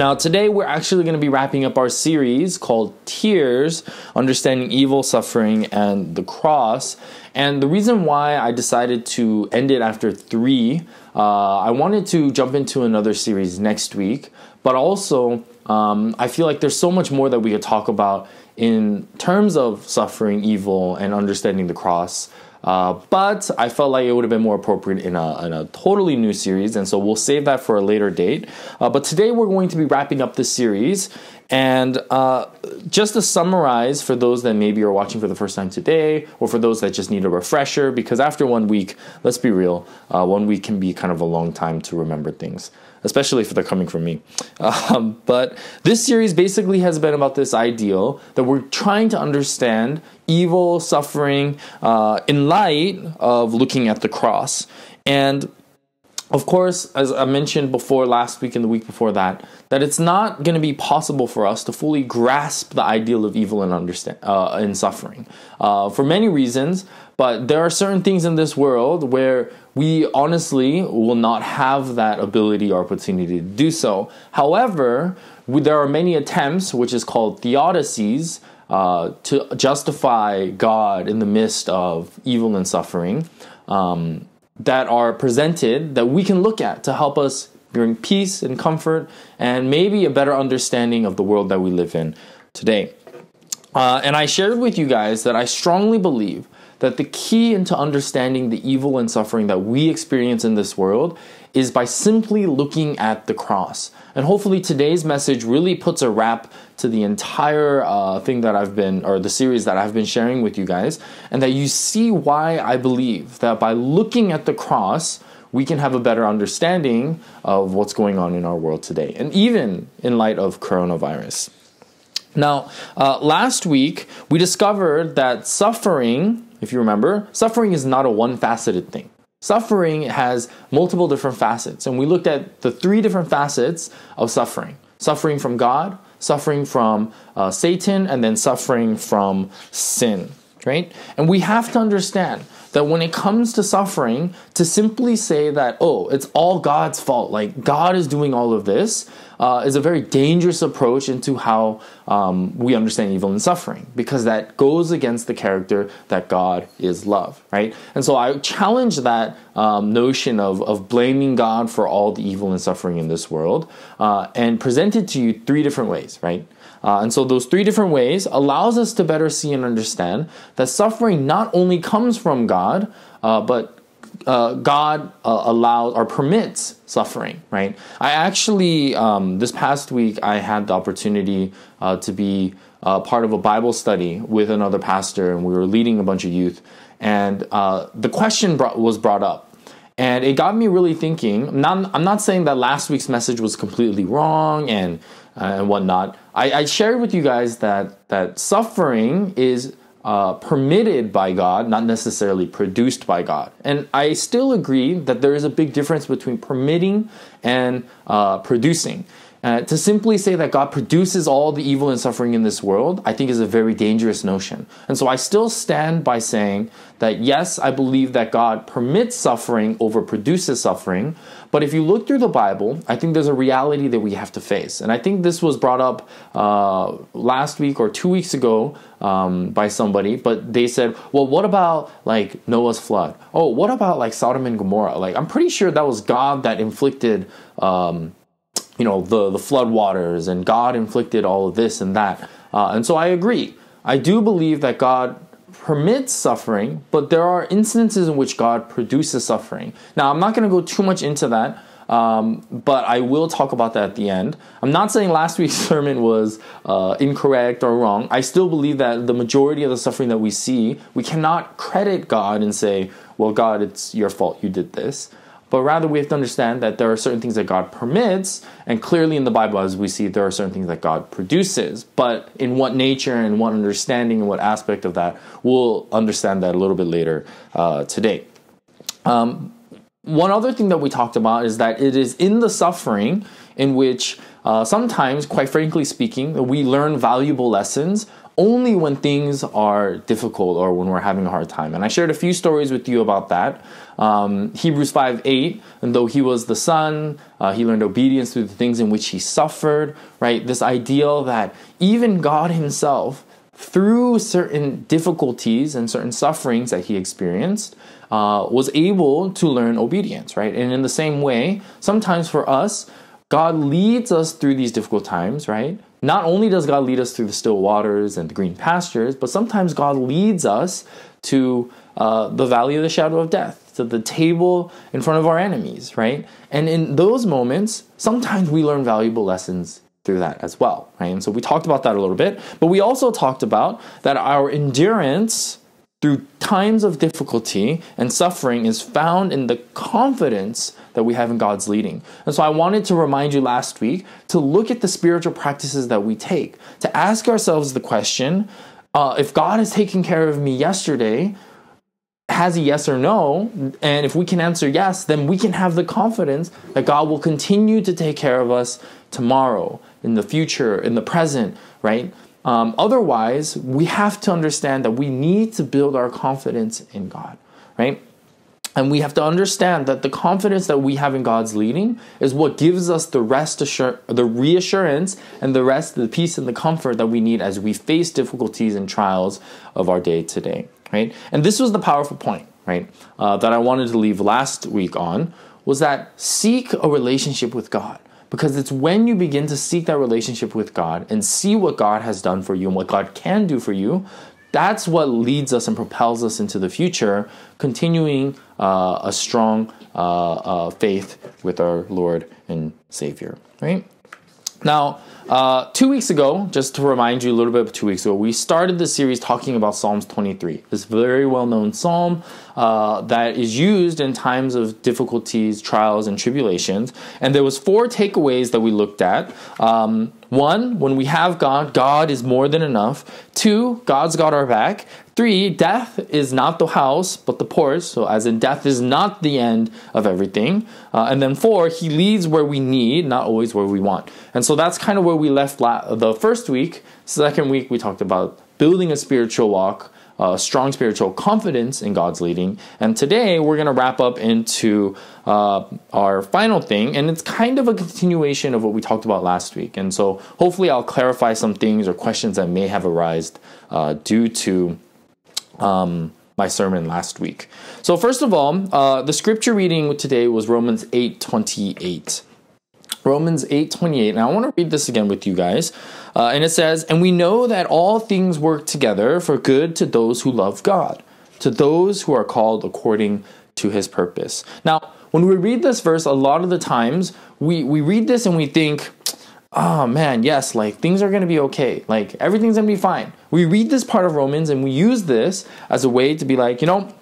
Now, today we're actually going to be wrapping up our series called Tears Understanding Evil, Suffering, and the Cross. And the reason why I decided to end it after three, uh, I wanted to jump into another series next week, but also um, I feel like there's so much more that we could talk about in terms of suffering, evil, and understanding the cross. Uh, but I felt like it would have been more appropriate in a, in a, totally new series, and so we'll save that for a later date. Uh, but today we're going to be wrapping up this series, and uh, just to summarize for those that maybe are watching for the first time today, or for those that just need a refresher, because after one week, let's be real, uh, one week can be kind of a long time to remember things especially if they're coming from me. Um, but this series basically has been about this ideal that we're trying to understand evil, suffering, uh, in light of looking at the cross. And of course, as I mentioned before last week and the week before that, that it's not going to be possible for us to fully grasp the ideal of evil and understand uh, and suffering uh, for many reasons. But there are certain things in this world where we honestly will not have that ability or opportunity to do so. However, there are many attempts, which is called theodicies, uh, to justify God in the midst of evil and suffering um, that are presented that we can look at to help us bring peace and comfort and maybe a better understanding of the world that we live in today. Uh, and I shared with you guys that I strongly believe that the key into understanding the evil and suffering that we experience in this world is by simply looking at the cross. And hopefully, today's message really puts a wrap to the entire uh, thing that I've been, or the series that I've been sharing with you guys, and that you see why I believe that by looking at the cross, we can have a better understanding of what's going on in our world today, and even in light of coronavirus. Now, uh, last week we discovered that suffering if you remember, suffering is not a one faceted thing. Suffering has multiple different facets, and we looked at the three different facets of suffering suffering from God, suffering from uh, Satan, and then suffering from sin, right? And we have to understand that when it comes to suffering, to simply say that, oh, it's all God's fault, like God is doing all of this, uh, is a very dangerous approach into how um, we understand evil and suffering, because that goes against the character that God is love, right? And so I challenge that um, notion of, of blaming God for all the evil and suffering in this world uh, and present it to you three different ways, right? Uh, and so those three different ways allows us to better see and understand that suffering not only comes from God, uh, but uh, God uh, allows or permits suffering, right? I actually, um, this past week, I had the opportunity uh, to be uh, part of a Bible study with another pastor, and we were leading a bunch of youth. And the question brought, was brought up, and it got me really thinking. I'm not, I'm not saying that last week's message was completely wrong and uh, and whatnot. I, I, shared with you guys that that suffering is uh, permitted by God, not necessarily produced by God. And I still agree that there is a big difference between permitting and uh, producing. Uh, to simply say that God produces all the evil and suffering in this world, I think is a very dangerous notion. And so I still stand by saying that yes, I believe that God permits suffering over produces suffering. But if you look through the Bible, I think there's a reality that we have to face. And I think this was brought up uh, last week or two weeks ago um, by somebody, but they said, well, what about like Noah's flood? Oh, what about like Sodom and Gomorrah? Like, I'm pretty sure that was God that inflicted. Um, you know the the flood waters and God inflicted all of this and that. Uh, and so I agree. I do believe that God permits suffering, but there are instances in which God produces suffering. Now I'm not going to go too much into that. Um, but I will talk about that at the end. I'm not saying last week's sermon was uh, incorrect or wrong. I still believe that the majority of the suffering that we see, we cannot credit God and say, well, God, it's your fault you did this but rather we have to understand that there are certain things that God permits, and clearly in the Bible, as we see, there are certain things that God produces. But in what nature and what understanding and what aspect of that, we'll understand that a little bit later uh, today. Um, one other thing that we talked about is that it is in the suffering in which uh, sometimes, quite frankly speaking, we learn valuable lessons only when things are difficult or when we're having a hard time. And I shared a few stories with you about that. Um, Hebrews 5 8, and though he was the son, uh, he learned obedience through the things in which he suffered, right? This ideal that even God himself, through certain difficulties and certain sufferings that he experienced, uh, was able to learn obedience, right? And in the same way, sometimes for us, God leads us through these difficult times, right? Not only does God lead us through the still waters and the green pastures, but sometimes God leads us to uh, the valley of the shadow of death, to the table in front of our enemies, right? And in those moments, sometimes we learn valuable lessons through that as well, right? And so we talked about that a little bit, but we also talked about that our endurance through times of difficulty and suffering is found in the confidence that we have in God's leading. And so I wanted to remind you last week to look at the spiritual practices that we take, to ask ourselves the question uh, if God has taken care of me yesterday, has a yes or no, and if we can answer yes, then we can have the confidence that God will continue to take care of us tomorrow, in the future, in the present, right? Um, otherwise, we have to understand that we need to build our confidence in God, right? And we have to understand that the confidence that we have in God's leading is what gives us the rest assur- the reassurance and the rest, the peace and the comfort that we need as we face difficulties and trials of our day today, right? And this was the powerful point, right, uh, that I wanted to leave last week on was that seek a relationship with God because it's when you begin to seek that relationship with God and see what God has done for you and what God can do for you that's what leads us and propels us into the future, continuing uh, a strong uh, uh, faith with our Lord and Savior. Right now, uh, two weeks ago, just to remind you a little bit, two weeks ago, we started the series talking about Psalms 23, this very well known psalm uh, that is used in times of difficulties, trials, and tribulations. And there was four takeaways that we looked at. Um, one, when we have God, God is more than enough. Two, God's got our back. Three, death is not the house, but the port. So, as in, death is not the end of everything. Uh, and then four, He leads where we need, not always where we want. And so that's kind of where we left la- the first week. Second week, we talked about building a spiritual walk uh, strong spiritual confidence in God's leading. And today we're going to wrap up into uh, our final thing, and it's kind of a continuation of what we talked about last week. And so hopefully I'll clarify some things or questions that may have arisen uh, due to. Um, my sermon last week. So first of all, uh, the scripture reading today was Romans 8 28. Romans 8 28. And I want to read this again with you guys. Uh, and it says, And we know that all things work together for good to those who love God, to those who are called according to his purpose. Now, when we read this verse, a lot of the times we, we read this and we think, oh man, yes, like things are going to be okay. Like everything's going to be fine. We read this part of Romans and we use this as a way to be like, you know,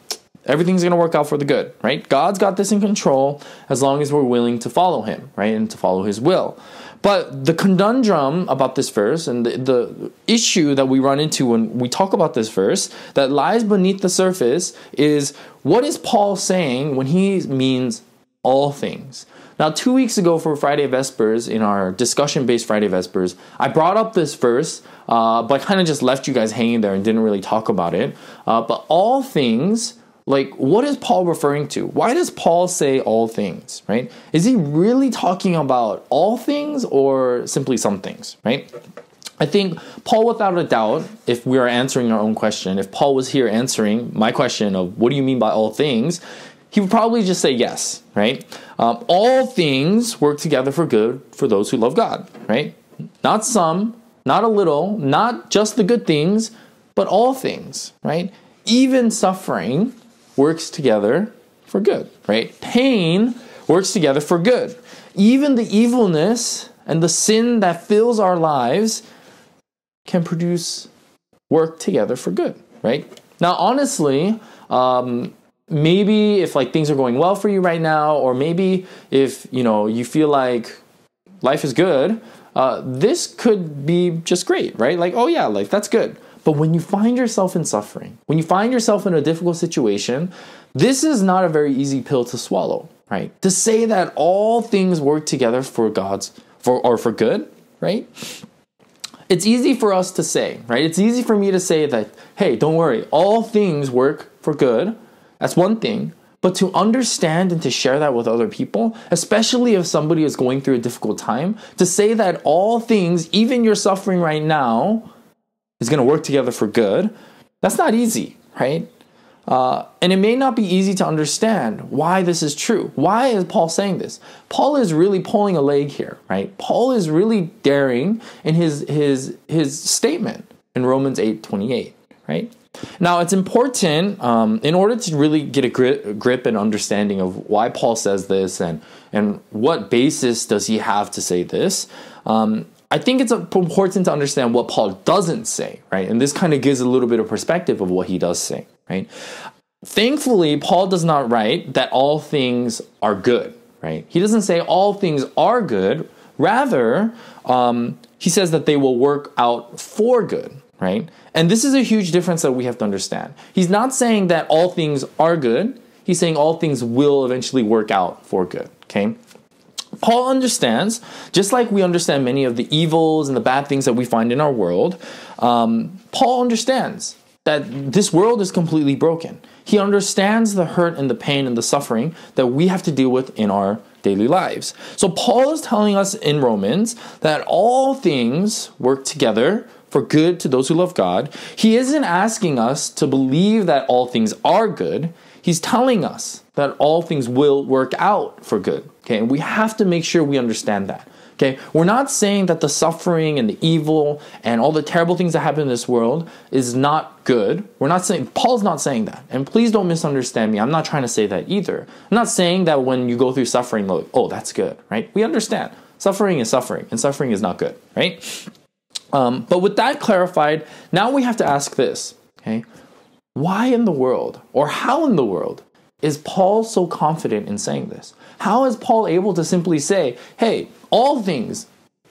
everything's going to work out for the good, right? God's got this in control as long as we're willing to follow him, right? And to follow his will. But the conundrum about this verse and the, the, issue that we run into when we talk about this verse that lies beneath the surface is what is Paul saying when he means all things? Now, two weeks ago for Friday Vespers, in our discussion based Friday Vespers, I brought up this verse, uh, but kind of just left you guys hanging there and didn't really talk about it. Uh, but all things like what is paul referring to? Why does paul say all things right? Is he really talking about all things or simply some things right? I think paul without a doubt if we are answering our own question if paul was here answering my question of what do you mean by all things he would probably just say yes right um, all things work together for good for those who love god right not some not a little not just the good things but all things right even suffering works together for good, right? Pain works together for good. Even the evilness and the sin that fills our lives can produce work together for good, right? Now, honestly, um, maybe if like things are going well for you right now, or maybe if you know you feel like life is good, uh, this could be just great, right? Like, oh yeah, like that's good. But when you find yourself in suffering, when you find yourself in a difficult situation, this is not a very easy pill to swallow, right? To say that all things work together for God's for or for good, right? it's easy for us to say, right? It's easy for me to say that, hey, don't worry, all things work for good. That's one thing. But to understand and to share that with other people, especially if somebody is going through a difficult time, to say that all things, even your suffering right now, is going to work together for good, that's not easy, right? Uh, and it may not be easy to understand why this is true. Why is Paul saying this? Paul is really pulling a leg here, right? Paul is really daring in his his his statement in Romans eight twenty eight, right? Now, it's important um, in order to really get a grip, grip and understanding of why Paul says this and, and what basis does he have to say this. Um, I think it's important to understand what Paul doesn't say, right? And this kind of gives a little bit of perspective of what he does say, right? Thankfully, Paul does not write that all things are good, right? He doesn't say all things are good. Rather, um, he says that they will work out for good, right? And this is a huge difference that we have to understand. He's not saying that all things are good, he's saying all things will eventually work out for good, okay? Paul understands, just like we understand many of the evils and the bad things that we find in our world, um, Paul understands that this world is completely broken. He understands the hurt and the pain and the suffering that we have to deal with in our daily lives. So, Paul is telling us in Romans that all things work together for good to those who love God. He isn't asking us to believe that all things are good. He's telling us that all things will work out for good. Okay, and we have to make sure we understand that. Okay, we're not saying that the suffering and the evil and all the terrible things that happen in this world is not good. We're not saying, Paul's not saying that. And please don't misunderstand me. I'm not trying to say that either. I'm not saying that when you go through suffering, like, oh, that's good, right? We understand. Suffering is suffering, and suffering is not good, right? Um, but with that clarified, now we have to ask this, okay? Why in the world, or how in the world, is Paul so confident in saying this? How is Paul able to simply say, hey, all things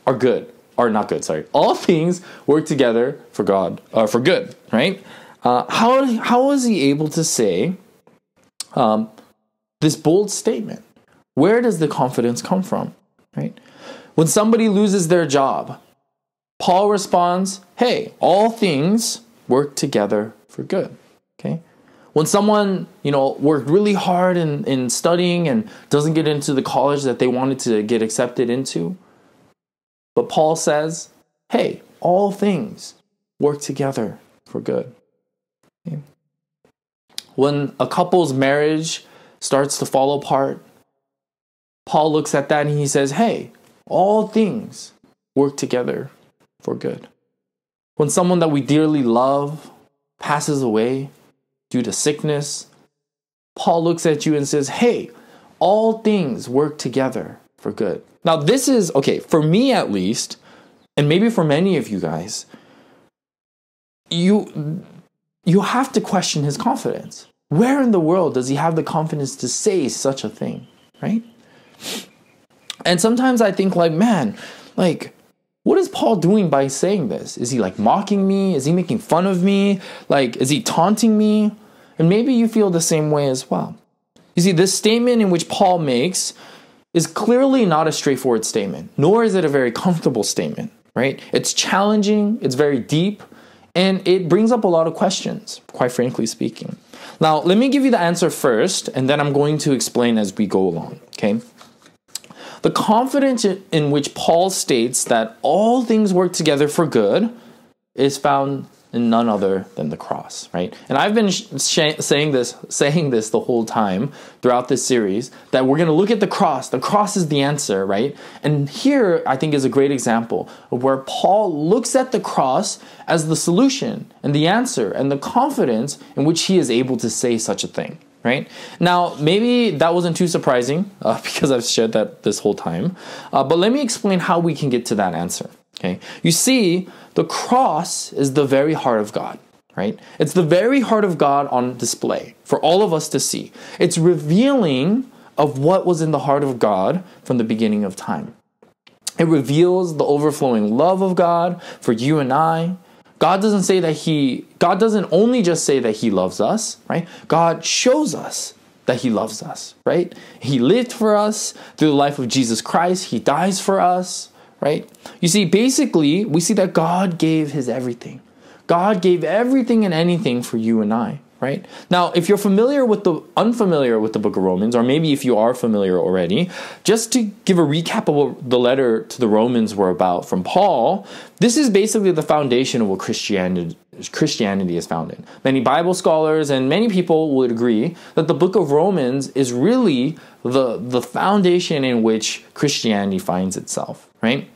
are good, or not good, sorry, all things work together for God, or uh, for good, right? Uh, how, how is he able to say um, this bold statement? Where does the confidence come from, right? When somebody loses their job, Paul responds, hey, all things work together for good. Okay? When someone, you know, worked really hard in, in studying and doesn't get into the college that they wanted to get accepted into, but Paul says, hey, all things work together for good. Okay? When a couple's marriage starts to fall apart, Paul looks at that and he says, hey, all things work together for good. When someone that we dearly love passes away due to sickness, Paul looks at you and says, Hey, all things work together for good. Now, this is, okay, for me at least, and maybe for many of you guys, you, you have to question his confidence. Where in the world does he have the confidence to say such a thing, right? And sometimes I think, like, man, like, what is Paul doing by saying this? Is he like mocking me? Is he making fun of me? Like, is he taunting me? And maybe you feel the same way as well. You see, this statement in which Paul makes is clearly not a straightforward statement, nor is it a very comfortable statement, right? It's challenging, it's very deep, and it brings up a lot of questions, quite frankly speaking. Now, let me give you the answer first, and then I'm going to explain as we go along, okay? The confidence in which Paul states that all things work together for good is found in none other than the cross, right? And I've been sh- saying this, saying this the whole time throughout this series that we're going to look at the cross. The cross is the answer, right? And here, I think, is a great example of where Paul looks at the cross as the solution and the answer and the confidence in which he is able to say such a thing right? Now, maybe that wasn't too surprising uh, because I've shared that this whole time, uh, but let me explain how we can get to that answer. Okay, you see, the cross is the very heart of God, right? It's the very heart of God on display for all of us to see. It's revealing of what was in the heart of God from the beginning of time. It reveals the overflowing love of God for you and I. God doesn't say that he God doesn't only just say that he loves us, right? God shows us that he loves us, right? He lived for us through the life of Jesus Christ. He dies for us, right? You see, basically, we see that God gave his everything. God gave everything and anything for you and I, right? Now, if you're familiar with the unfamiliar with the book of Romans, or maybe if you are familiar already, just to give a recap of what the letter to the Romans were about from Paul, this is basically the foundation of what Christianity Christianity is founded. Many Bible scholars and many people would agree that the book of Romans is really the, the foundation in which Christianity finds itself, right?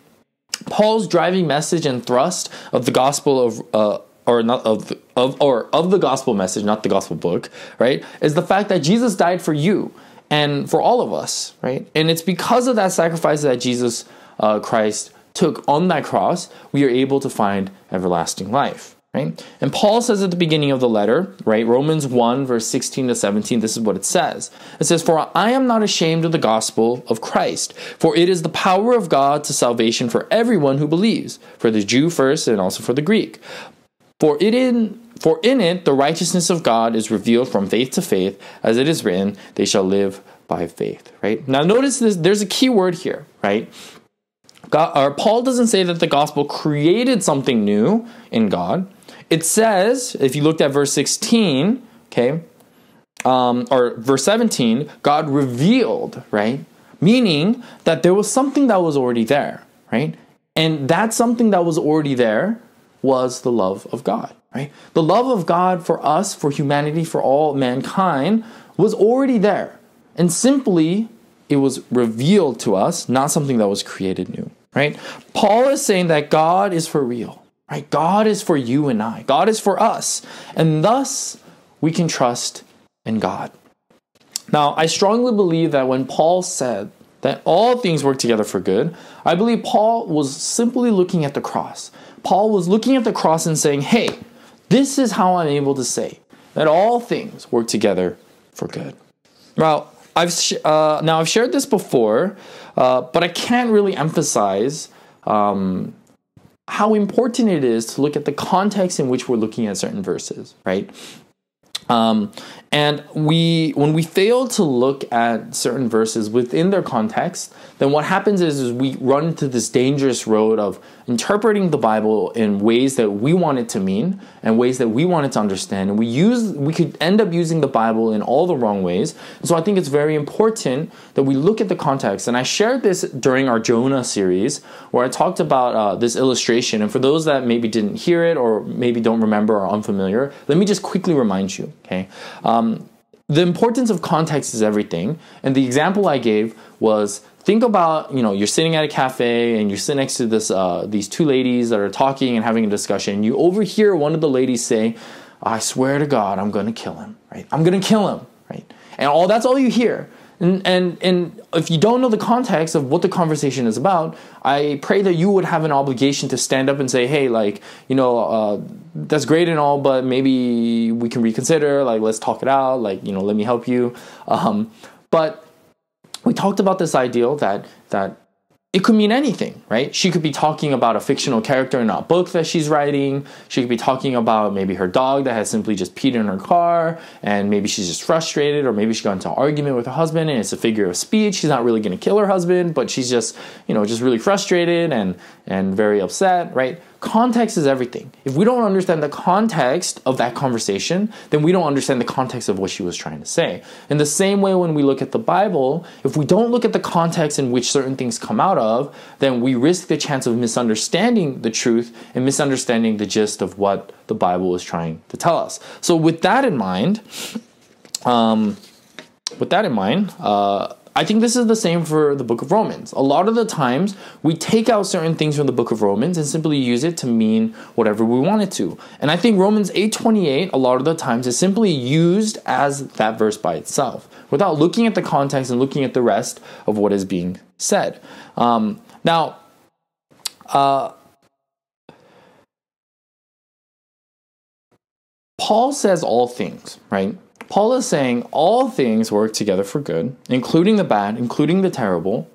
Paul's driving message and thrust of the gospel of uh, or not of of or of the gospel message, not the gospel book, right? Is the fact that Jesus died for you and for all of us, right? And it's because of that sacrifice that Jesus uh, Christ took on that cross, we are able to find everlasting life right? And Paul says at the beginning of the letter, right, Romans 1, verse 16 to 17, this is what it says. It says, For I am not ashamed of the gospel of Christ, for it is the power of God to salvation for everyone who believes, for the Jew first and also for the Greek. For it in for in it the righteousness of God is revealed from faith to faith, as it is written, they shall live by faith. Right? Now notice this there's a key word here, right? God, or Paul doesn't say that the gospel created something new in God it says, if you looked at verse 16, okay, um, or verse 17, God revealed, right? Meaning that there was something that was already there, right? And that something that was already there was the love of God, right? The love of God for us, for humanity, for all mankind was already there. And simply, it was revealed to us, not something that was created new, right? Paul is saying that God is for real. Right? God is for you and I. God is for us. And thus we can trust in God. Now, I strongly believe that when Paul said that all things work together for good, I believe Paul was simply looking at the cross. Paul was looking at the cross and saying, "Hey, this is how I'm able to say that all things work together for good." Now, I've sh- uh, now I've shared this before, uh, but I can't really emphasize um, how important it is to look at the context in which we're looking at certain verses, right? Um, and we, when we fail to look at certain verses within their context, then what happens is, is we run into this dangerous road of interpreting the Bible in ways that we want it to mean and ways that we want it to understand. And we use, we could end up using the Bible in all the wrong ways. And so I think it's very important that we look at the context. And I shared this during our Jonah series where I talked about uh, this illustration. And for those that maybe didn't hear it or maybe don't remember or unfamiliar, let me just quickly remind you. Okay. Um, the importance of context is everything. And the example I gave was think about you know you're sitting at a cafe and you sit next to this uh, these two ladies that are talking and having a discussion. You overhear one of the ladies say, "I swear to God, I'm going to kill him." Right? I'm going to kill him. Right? And all that's all you hear. And, and and if you don't know the context of what the conversation is about, I pray that you would have an obligation to stand up and say, "Hey, like you know, uh, that's great and all, but maybe we can reconsider. Like, let's talk it out. Like, you know, let me help you." Um, but we talked about this ideal that that it could mean anything, right? She could be talking about a fictional character in a book that she's writing. She could be talking about maybe her dog that has simply just peed in her car, and maybe she's just frustrated, or maybe she got into an argument with her husband, and it's a figure of speech. She's not really going to kill her husband, but she's just, you know, just really frustrated and and very upset, right? Context is everything. If we don't understand the context of that conversation, then we don't understand the context of what she was trying to say. In the same way, when we look at the Bible, if we don't look at the context in which certain things come out of, then we risk the chance of misunderstanding the truth and misunderstanding the gist of what the Bible is trying to tell us. So, with that in mind, um, with that in mind, uh, I think this is the same for the book of Romans. A lot of the times we take out certain things from the book of Romans and simply use it to mean whatever we want it to. And I think Romans 8:28 a lot of the times is simply used as that verse by itself without looking at the context and looking at the rest of what is being said. Um, now, uh, Paul says all things, right? Paul is saying all things work together for good, including the bad, including the terrible.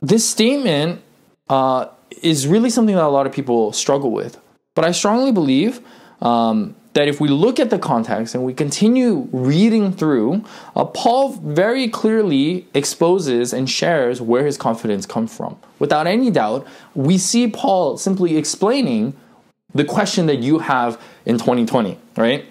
This statement uh, is really something that a lot of people struggle with. But I strongly believe um, that if we look at the context and we continue reading through, uh, Paul very clearly exposes and shares where his confidence comes from. Without any doubt, we see Paul simply explaining the question that you have in 2020, right?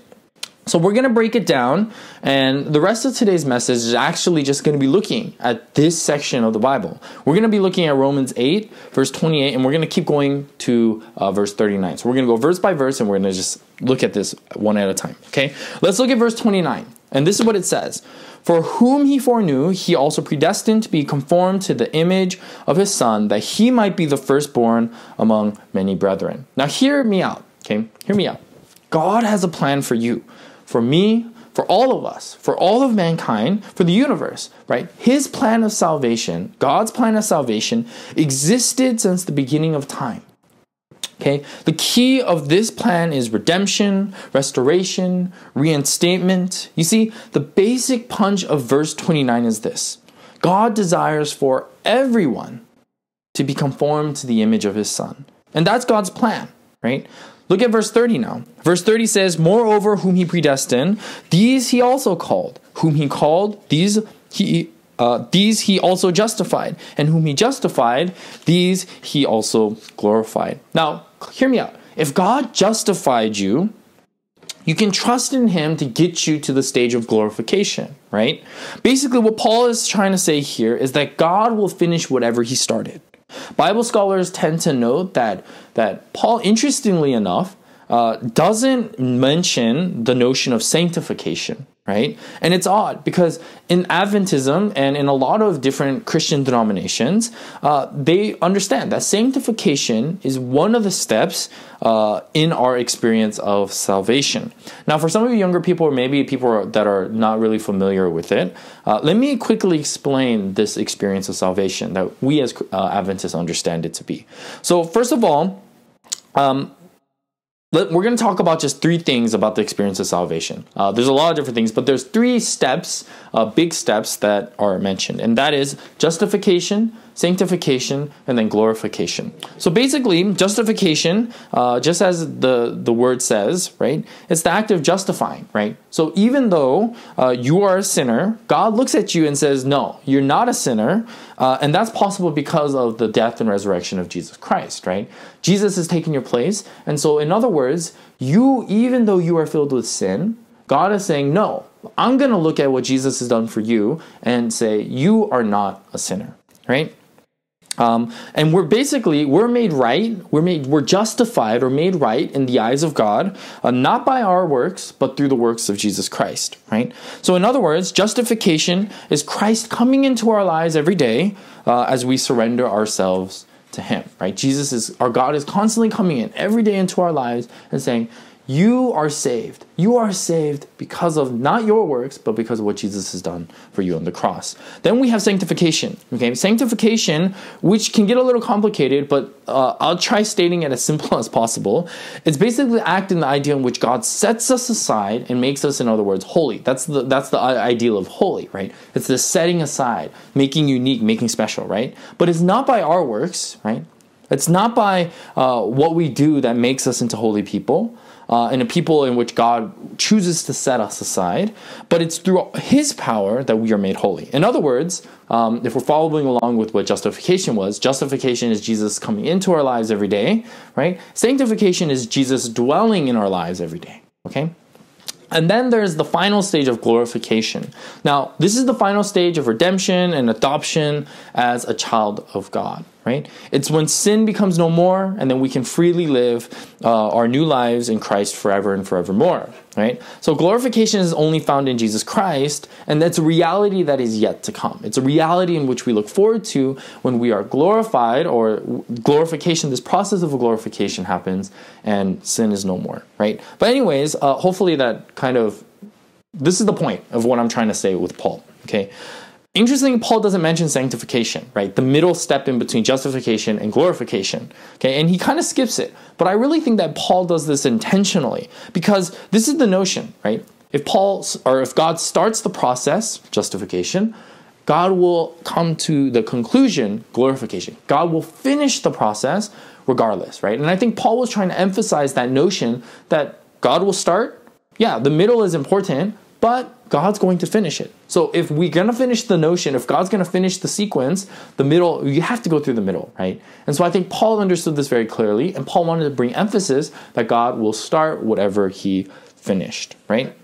So we're going to break it down, and the rest of today's message is actually just going to be looking at this section of the Bible. We're going to be looking at Romans 8, verse 28, and we're going to keep going to uh, verse 39. So we're going to go verse by verse, and we're going to just look at this one at a time. Okay, let's look at verse 29, and this is what it says. For whom he foreknew, he also predestined to be conformed to the image of his Son, that he might be the firstborn among many brethren. Now, hear me out, okay? Hear me out. God has a plan for you for me, for all of us, for all of mankind, for the universe, right? His plan of salvation, God's plan of salvation, existed since the beginning of time. Okay? The key of this plan is redemption, restoration, reinstatement. You see, the basic punch of verse 29 is this God desires for everyone to be conformed to the image of his son. And that's God's plan, right? Look at verse 30 now. Verse 30 says, Moreover, whom he predestined, these he also called. Whom he called, these he uh, these he also justified, and whom he justified, these he also glorified. Now, hear me out. If God justified you, you can trust in him to get you to the stage of glorification, right? Basically, what Paul is trying to say here is that God will finish whatever he started. Bible scholars tend to note that that Paul, interestingly enough, uh, doesn't mention the notion of sanctification, right? And it's odd because in Adventism and in a lot of different Christian denominations, uh, they understand that sanctification is one of the steps uh, in our experience of salvation. Now, for some of you younger people, or maybe people that are not really familiar with it, uh, let me quickly explain this experience of salvation that we as uh, Adventists understand it to be. So, first of all, um, we're going to talk about just three things about the experience of salvation. Uh, there's a lot of different things, but there's three steps, uh, big steps that are mentioned, and that is justification, sanctification, and then glorification. So basically, justification, uh, just as the, the word says, right, it's the act of justifying, right? So even though uh, you are a sinner, God looks at you and says, no, you're not a sinner. Uh, and that's possible because of the death and resurrection of Jesus Christ, right? Jesus has taken your place. And so, in other words, you, even though you are filled with sin, God is saying, no, I'm going to look at what Jesus has done for you and say, you are not a sinner, right? Um, and we're basically we're made right we're made we're justified or made right in the eyes of god uh, not by our works but through the works of jesus christ right? So in other words justification is christ coming into our lives every day uh, as we surrender ourselves to him right? Jesus is our god is constantly coming in every day into our lives and saying you are saved. You are saved because of not your works, but because of what Jesus has done for you on the cross. Then we have sanctification. Okay, sanctification, which can get a little complicated, but uh, I'll try stating it as simple as possible. It's basically the act in the idea in which God sets us aside and makes us, in other words, holy. That's the that's the ideal of holy, right? It's the setting aside, making unique, making special, right? But it's not by our works, right? It's not by uh, what we do that makes us into holy people uh, and a people in which God chooses to set us aside, but it's through His power that we are made holy. In other words, um, if we're following along with what justification was, justification is Jesus coming into our lives every day, right? Sanctification is Jesus dwelling in our lives every day, okay? And then there's the final stage of glorification. Now, this is the final stage of redemption and adoption as a child of God right? It's when sin becomes no more, and then we can freely live uh, our new lives in Christ forever and forevermore, right? So glorification is only found in Jesus Christ, and that's a reality that is yet to come. It's a reality in which we look forward to when we are glorified, or glorification, this process of glorification happens, and sin is no more, right? But, anyways, uh, hopefully that kind of this is the point of what I'm trying to say with Paul, okay? Interestingly, Paul doesn't mention sanctification, right? The middle step in between justification and glorification. Okay, and he kind of skips it. But I really think that Paul does this intentionally because this is the notion, right? If Paul or if God starts the process, justification, God will come to the conclusion, glorification. God will finish the process regardless, right? And I think Paul was trying to emphasize that notion that God will start. Yeah, the middle is important, but God's going to finish it. So if we're going to finish the notion, if God's going to finish the sequence, the middle, you have to go through the middle, right? And so I think Paul understood this very clearly, and Paul wanted to bring emphasis that God will start whatever he finished, right?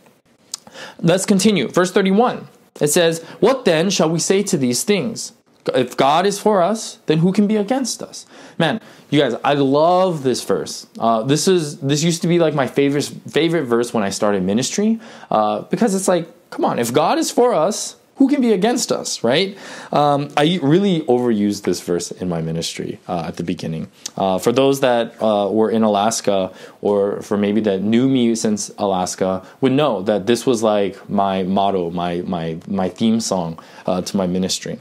Let's continue. Verse 31. It says, What then shall we say to these things? If God is for us, then who can be against us? Man, you guys, I love this verse. Uh, this is this used to be like my favorite favorite verse when I started ministry uh, because it's like, come on, if God is for us, who can be against us, right? Um, I really overused this verse in my ministry uh, at the beginning. Uh, for those that uh, were in Alaska, or for maybe that knew me since Alaska, would know that this was like my motto, my my my theme song uh, to my ministry.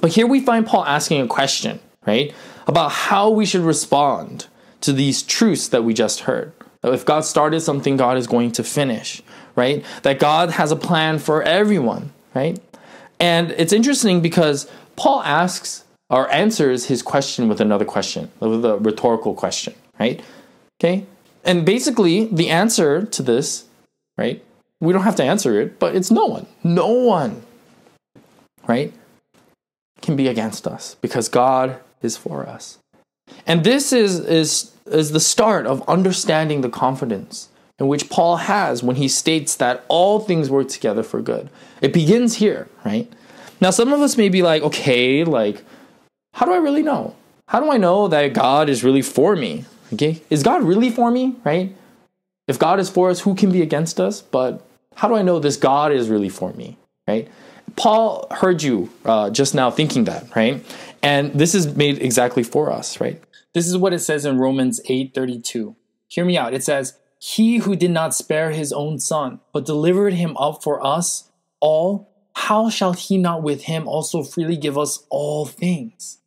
But here we find Paul asking a question, right, about how we should respond to these truths that we just heard. If God started something, God is going to finish, right? That God has a plan for everyone, right? And it's interesting because Paul asks or answers his question with another question, with a rhetorical question, right? Okay? And basically, the answer to this, right? We don't have to answer it, but it's no one. No one, right? Can be against us because God is for us. And this is, is, is the start of understanding the confidence in which Paul has when he states that all things work together for good. It begins here, right? Now, some of us may be like, okay, like, how do I really know? How do I know that God is really for me? Okay, is God really for me, right? If God is for us, who can be against us? But how do I know this God is really for me, right? Paul heard you uh, just now thinking that, right? And this is made exactly for us, right? This is what it says in Romans 8:32. Hear me out. It says, "He who did not spare his own son, but delivered him up for us all, how shall he not with him also freely give us all things?"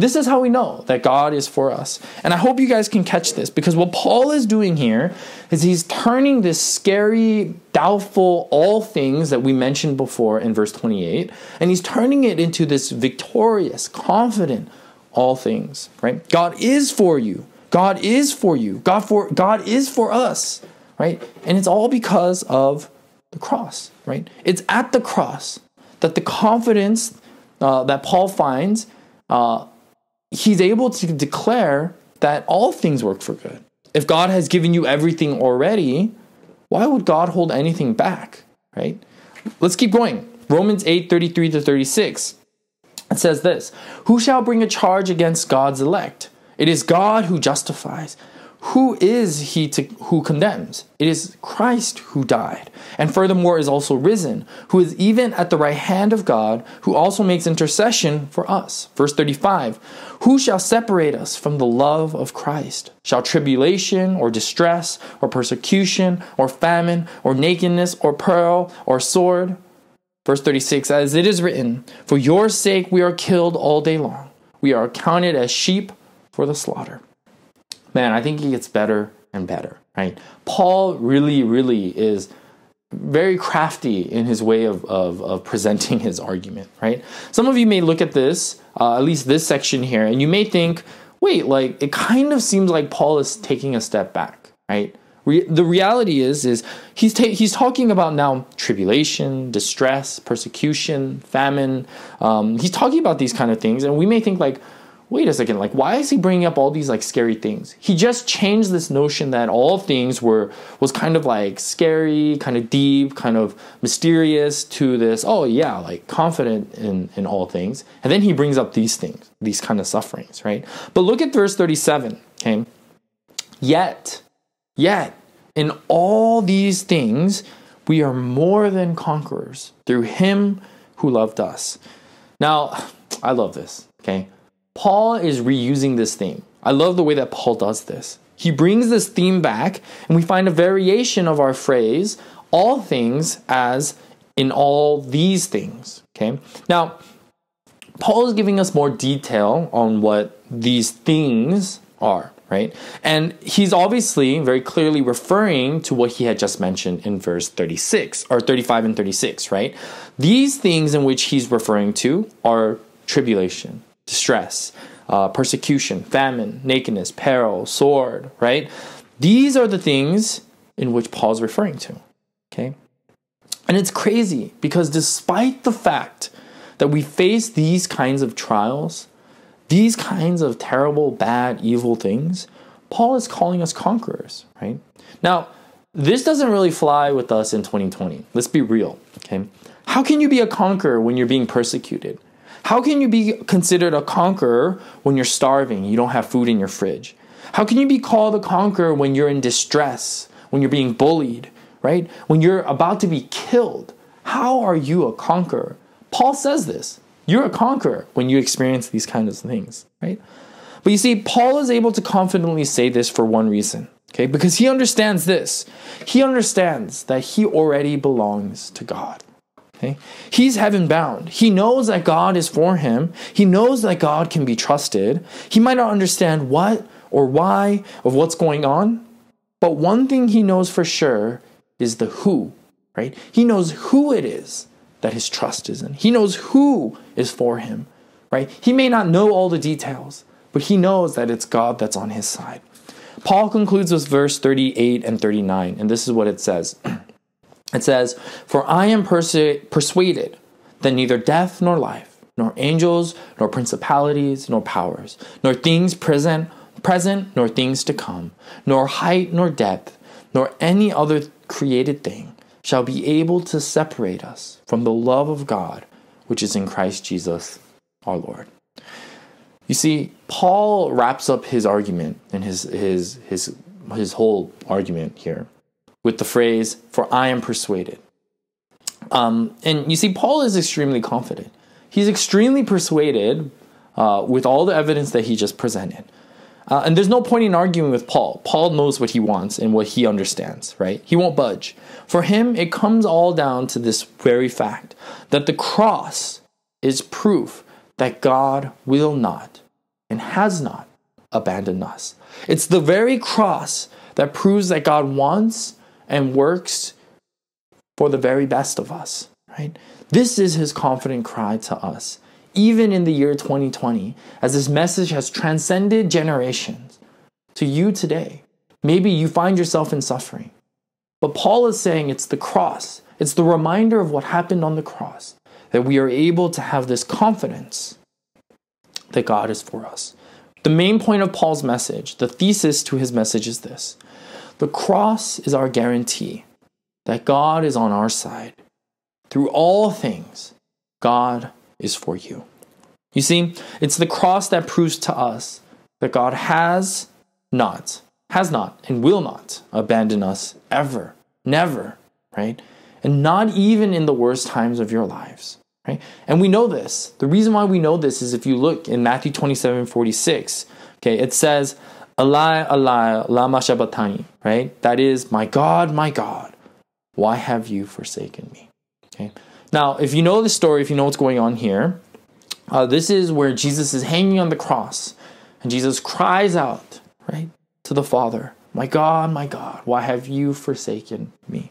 This is how we know that God is for us. And I hope you guys can catch this because what Paul is doing here is he's turning this scary, doubtful, all things that we mentioned before in verse 28, and he's turning it into this victorious, confident, all things, right? God is for you. God is for you. God for God is for us, right? And it's all because of the cross, right? It's at the cross that the confidence uh, that Paul finds uh, he's able to declare that all things work for good. If God has given you everything already, why would God hold anything back, right? Let's keep going. Romans 8 33 to 36. It says this Who shall bring a charge against God's elect? It is God who justifies. Who is he to, who condemns? It is Christ who died, and furthermore is also risen, who is even at the right hand of God, who also makes intercession for us. Verse 35 Who shall separate us from the love of Christ? Shall tribulation, or distress, or persecution, or famine, or nakedness, or peril, or sword? Verse 36 As it is written, For your sake we are killed all day long, we are counted as sheep for the slaughter man, I think he gets better and better, right? Paul really, really is very crafty in his way of, of, of, presenting his argument, right? Some of you may look at this, uh, at least this section here, and you may think, wait, like it kind of seems like Paul is taking a step back, right? Re- the reality is, is he's ta- he's talking about now tribulation, distress, persecution, famine. Um, he's talking about these kind of things, and we may think like, wait a second, like why is he bringing up all these like scary things? He just changed this notion that all things were was kind of like scary, kind of deep, kind of mysterious to this, oh yeah, like confident in in all things. And then he brings up these things, these kind of sufferings, right? But look at verse 37, okay? Yet, yet in all these things we are more than conquerors through him who loved us. Now, I love this, okay? Paul is reusing this theme. I love the way that Paul does this. He brings this theme back, and we find a variation of our phrase, all things, as in all these things. Okay? Now, Paul is giving us more detail on what these things are, right? And he's obviously very clearly referring to what he had just mentioned in verse 36 or 35 and 36, right? These things in which he's referring to are tribulation, distress, uh, persecution, famine, nakedness, peril, sword, right? These are the things in which Paul's referring to. Okay? And it's crazy because despite the fact that we face these kinds of trials, these kinds of terrible, bad, evil things, Paul is calling us conquerors, right? Now, this doesn't really fly with us in 2020. Let's be real, okay? How can you be a conqueror when you're being persecuted? How can you be considered a conqueror when you're starving, you don't have food in your fridge? How can you be called a conqueror when you're in distress, when you're being bullied, right? When you're about to be killed? How are you a conqueror? Paul says this. You're a conqueror when you experience these kinds of things, right? But you see, Paul is able to confidently say this for one reason, okay? Because he understands this. He understands that he already belongs to God. Okay? He's heaven bound. He knows that God is for him. He knows that God can be trusted. He might not understand what or why of what's going on, but one thing he knows for sure is the who, right? He knows who it is that his trust is in. He knows who is for him, right? He may not know all the details, but he knows that it's God that's on his side. Paul concludes with verse 38 and 39, and this is what it says. It says, For I am persu- persuaded that neither death nor life, nor angels, nor principalities, nor powers, nor things present, present, nor things to come, nor height, nor depth, nor any other created thing shall be able to separate us from the love of God which is in Christ Jesus our Lord. You see, Paul wraps up his argument and his his his his whole argument here with the phrase, For I am persuaded. Um, and you see, Paul is extremely confident. He's extremely persuaded uh, with all the evidence that he just presented. Uh, and there's no point in arguing with Paul. Paul knows what he wants and what he understands, right? He won't budge. For him, it comes all down to this very fact that the cross is proof that God will not and has not abandoned us. It's the very cross that proves that God wants and works for the very best of us, right? This is his confident cry to us, even in the year 2020, as this message has transcended generations. To you today, maybe you find yourself in suffering. But Paul is saying it's the cross, it's the reminder of what happened on the cross that we are able to have this confidence that God is for us. The main point of Paul's message, the thesis to his message is this the cross is our guarantee that God is on our side. Through all things, God is for you. You see, it's the cross that proves to us that God has not, has not, and will not abandon us ever, never, right? And not even in the worst times of your lives, right? And we know this. The reason why we know this is if you look in Matthew 27 46, okay, it says, Eli, Eli, lama sabachthani, right? That is, my God, my God, why have you forsaken me? Okay. Now, if you know the story, if you know what's going on here, uh, this is where Jesus is hanging on the cross, and Jesus cries out, right, to the Father, my God, my God, why have you forsaken me?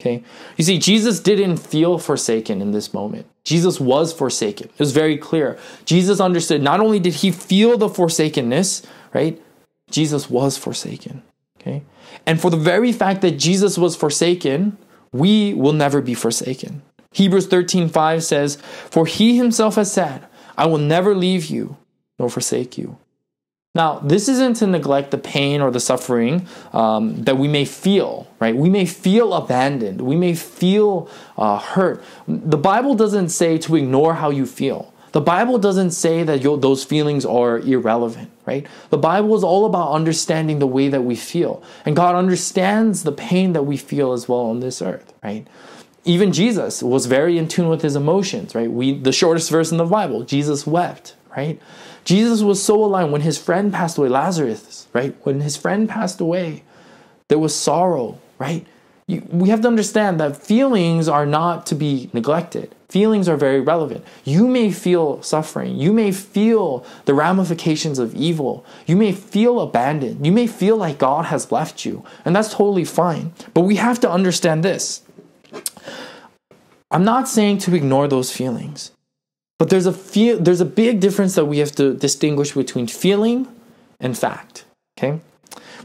Okay. You see, Jesus didn't feel forsaken in this moment. Jesus was forsaken. It was very clear. Jesus understood not only did he feel the forsakenness, right? Jesus was forsaken. Okay? And for the very fact that Jesus was forsaken, we will never be forsaken. Hebrews 13:5 says, "For he himself has said, I will never leave you nor forsake you." Now, this isn't to neglect the pain or the suffering um, that we may feel, right? We may feel abandoned. We may feel uh, hurt. The Bible doesn't say to ignore how you feel. The Bible doesn't say that those feelings are irrelevant, right? The Bible is all about understanding the way that we feel. And God understands the pain that we feel as well on this earth, right? Even Jesus was very in tune with his emotions, right? We the shortest verse in the Bible, Jesus wept, right? Jesus was so aligned when his friend passed away, Lazarus, right? When his friend passed away, there was sorrow, right? We have to understand that feelings are not to be neglected. Feelings are very relevant. You may feel suffering. You may feel the ramifications of evil. You may feel abandoned. You may feel like God has left you. And that's totally fine. But we have to understand this. I'm not saying to ignore those feelings. But there's a feel, there's a big difference that we have to distinguish between feeling and fact. Okay?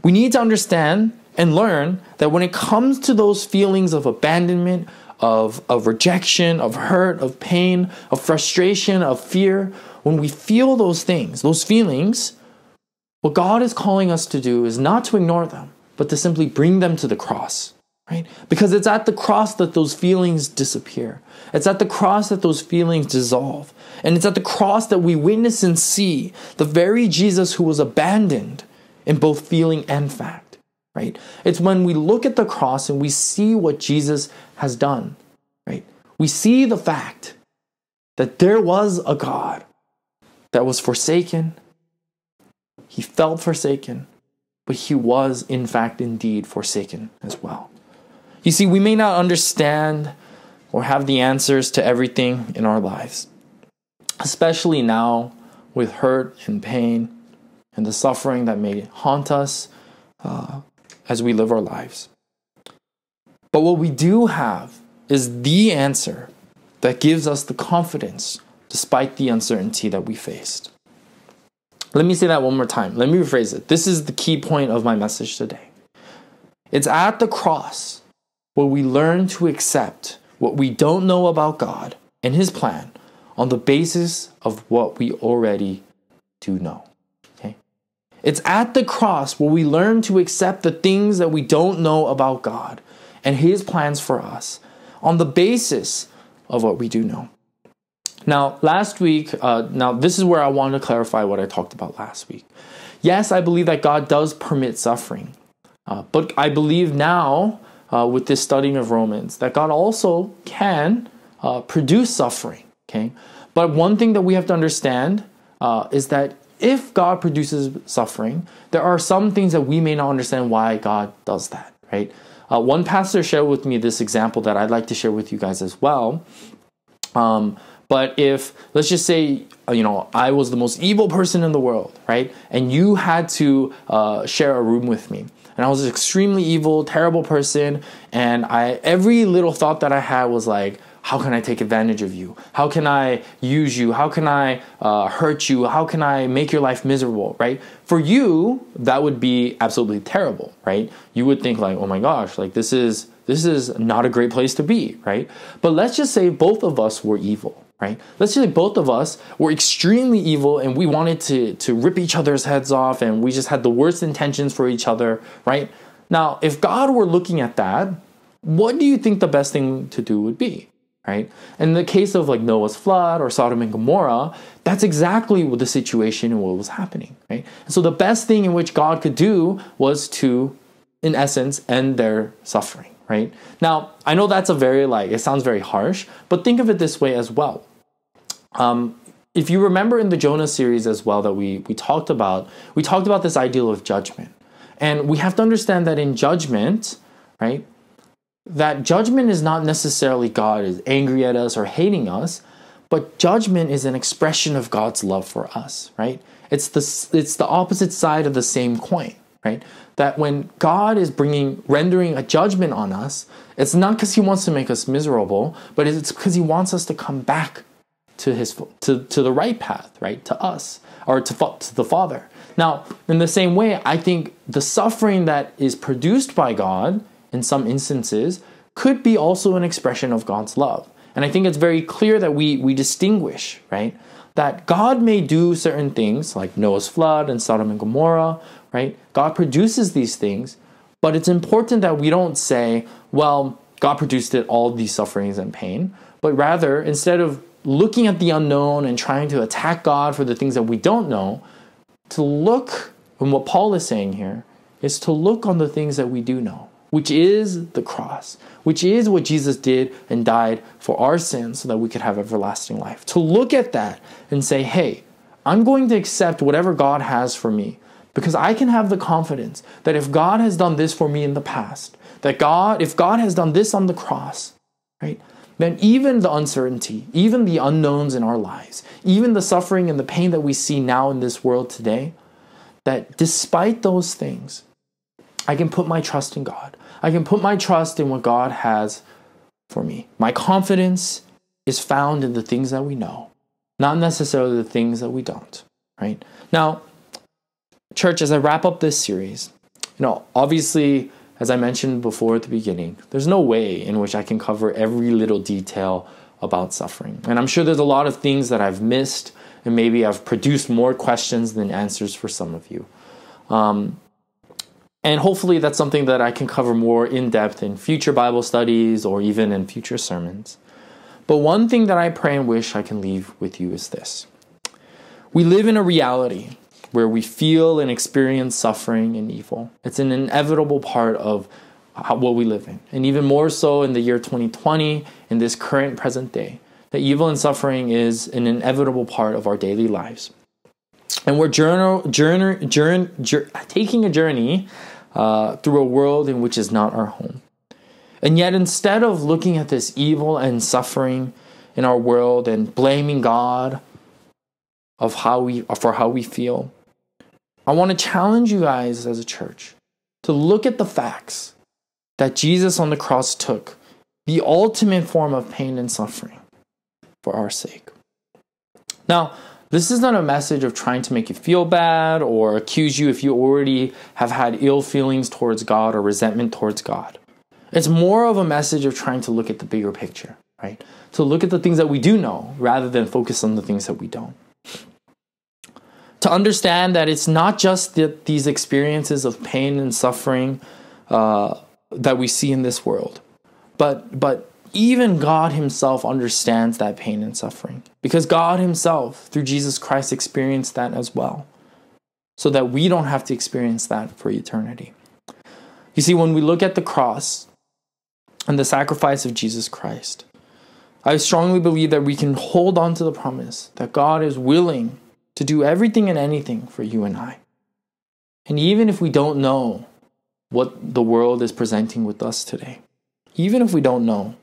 We need to understand and learn that when it comes to those feelings of abandonment, of, of rejection, of hurt, of pain, of frustration, of fear, when we feel those things, those feelings, what God is calling us to do is not to ignore them, but to simply bring them to the cross, right? Because it's at the cross that those feelings disappear. It's at the cross that those feelings dissolve. And it's at the cross that we witness and see the very Jesus who was abandoned in both feeling and fact, right? It's when we look at the cross and we see what Jesus has done, right? We see the fact that there was a God that was forsaken. He felt forsaken, but he was, in fact, indeed forsaken as well. You see, we may not understand or have the answers to everything in our lives, especially now with hurt and pain and the suffering that may haunt us uh, as we live our lives. But what we do have is the answer that gives us the confidence despite the uncertainty that we faced. Let me say that one more time. Let me rephrase it. This is the key point of my message today. It's at the cross where we learn to accept what we don't know about God and His plan on the basis of what we already do know. It's at the cross where we learn to accept the things that we don't know about God and His plans for us on the basis of what we do know. Now, last week, uh, now this is where I want to clarify what I talked about last week. Yes, I believe that God does permit suffering, uh, but I believe now, uh, with this studying of Romans, that God also can uh, produce suffering. Okay, but one thing that we have to understand uh, is that if God produces suffering, there are some things that we may not understand why God does that. Right? Uh, one pastor shared with me this example that I'd like to share with you guys as well. Um, but if, let's just say, uh, you know, I was the most evil person in the world, right? And you had to uh, share a room with me. And I was an extremely evil, terrible person. And I, every little thought that I had was like, how can I take advantage of you? How can I use you? How can I uh, hurt you? How can I make your life miserable, right? For you, that would be absolutely terrible, right? You would think like, oh my gosh, like this is this is not a great place to be, right? But let's just say both of us were evil, right? Let's say both of us were extremely evil and we wanted to, to rip each other's heads off and we just had the worst intentions for each other, right? Now, if God were looking at that, what do you think the best thing to do would be? Right? And In the case of like Noah's flood or Sodom and Gomorrah, that's exactly what the situation and what was happening, right? And so the best thing in which God could do was to, in essence, end their suffering, right? Now, I know that's a very like it sounds very harsh, but think of it this way as well. Um, if you remember in the Jonah series as well that we we talked about, we talked about this ideal of judgment. And we have to understand that in judgment, right? That judgment is not necessarily God is angry at us or hating us, but judgment is an expression of God's love for us, right? It's the it's the opposite side of the same coin, right? That when God is bringing rendering a judgment on us, it's not because he wants to make us miserable, but it's because he wants us to come back to his to, to the right path, right? To us or to, to the Father. Now, in the same way, I think the suffering that is produced by God in some instances could be also an expression of God's love. And I think it's very clear that we we distinguish, right? That God may do certain things like Noah's flood and Sodom and Gomorrah, right? God produces these things, but it's important that we don't say, well, God produced it all these sufferings and pain, but rather instead of looking at the unknown and trying to attack God for the things that we don't know, to look, and what Paul is saying here, is to look on the things that we do know, which is the cross, which is what Jesus did and died for our sins so that we could have everlasting life. To look at that and say, hey, I'm going to accept whatever God has for me because I can have the confidence that if God has done this for me in the past, that God, if God has done this on the cross, right, then even the uncertainty, even the unknowns in our lives, even the suffering and the pain that we see now in this world today, that despite those things, I can put my trust in God. I can put my trust in what God has for me. My confidence is found in the things that we know, not necessarily the things that we don't, right? Now, church, as I wrap up this series, you know, obviously as I mentioned before at the beginning, there's no way in which I can cover every little detail about suffering. And I'm sure there's a lot of things that I've missed, and maybe I've produced more questions than answers for some of you. Um, and hopefully, that's something that I can cover more in depth in future Bible studies or even in future sermons. But one thing that I pray and wish I can leave with you is this we live in a reality where we feel and experience suffering and evil. It's an inevitable part of what we live in. And even more so in the year 2020, in this current present day, that evil and suffering is an inevitable part of our daily lives. And we're journal, taking a journey uh, through a world in which is not our home. And yet, instead of looking at this evil and suffering in our world and blaming God of how we for how we feel, I want to challenge you guys as a church to look at the facts that Jesus on the cross took, the ultimate form of pain and suffering for our sake. Now, this is not a message of trying to make you feel bad or accuse you if you already have had ill feelings towards God or resentment towards God. It's more of a message of trying to look at the bigger picture, right? To look at the things that we do know rather than focus on the things that we don't. To understand that it's not just the, these experiences of pain and suffering uh, that we see in this world, but but even God Himself understands that pain and suffering because God Himself, through Jesus Christ, experienced that as well, so that we don't have to experience that for eternity. You see, when we look at the cross and the sacrifice of Jesus Christ, I strongly believe that we can hold on to the promise that God is willing to do everything and anything for you and I. And even if we don't know what the world is presenting with us today, even if we don't know,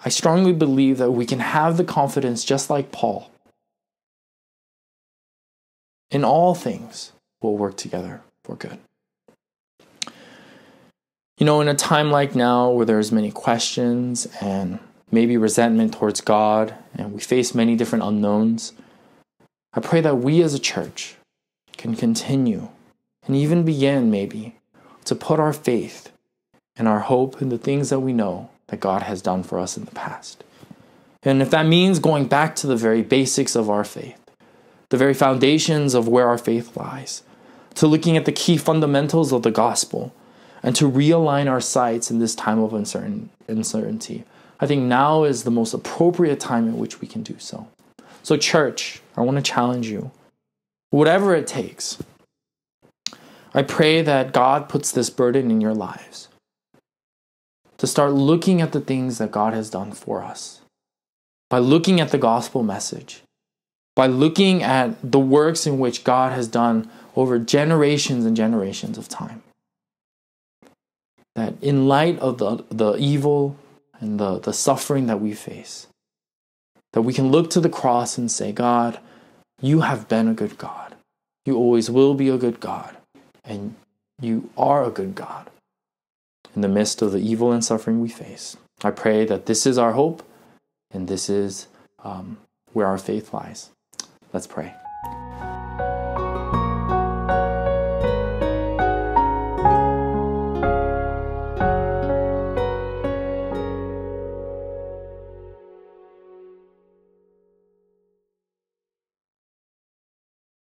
I strongly believe that we can have the confidence, just like Paul, in all things will work together for good. You know, in a time like now where there's many questions and maybe resentment towards God, and we face many different unknowns, I pray that we as a church can continue and even begin, maybe, to put our faith and our hope in the things that we know that God has done for us in the past. And if that means going back to the very basics of our faith, the very foundations of where our faith lies, to looking at the key fundamentals of the gospel, and to realign our sights in this time of uncertain, uncertainty, I think now is the most appropriate time in which we can do so. So, church, I want to challenge you. Whatever it takes, I pray that God puts this burden in your lives to start looking at the things that God has done for us. By looking at the gospel message, by looking at the works in which God has done over generations and generations of time. That in light of the, the evil and the, the suffering that we face, that we can look to the cross and say, God, you have been a good God. You always will be a good God. And you are a good God in the midst of the evil and suffering we face. I pray that this is our hope and this is um, where our faith lies. Let's pray.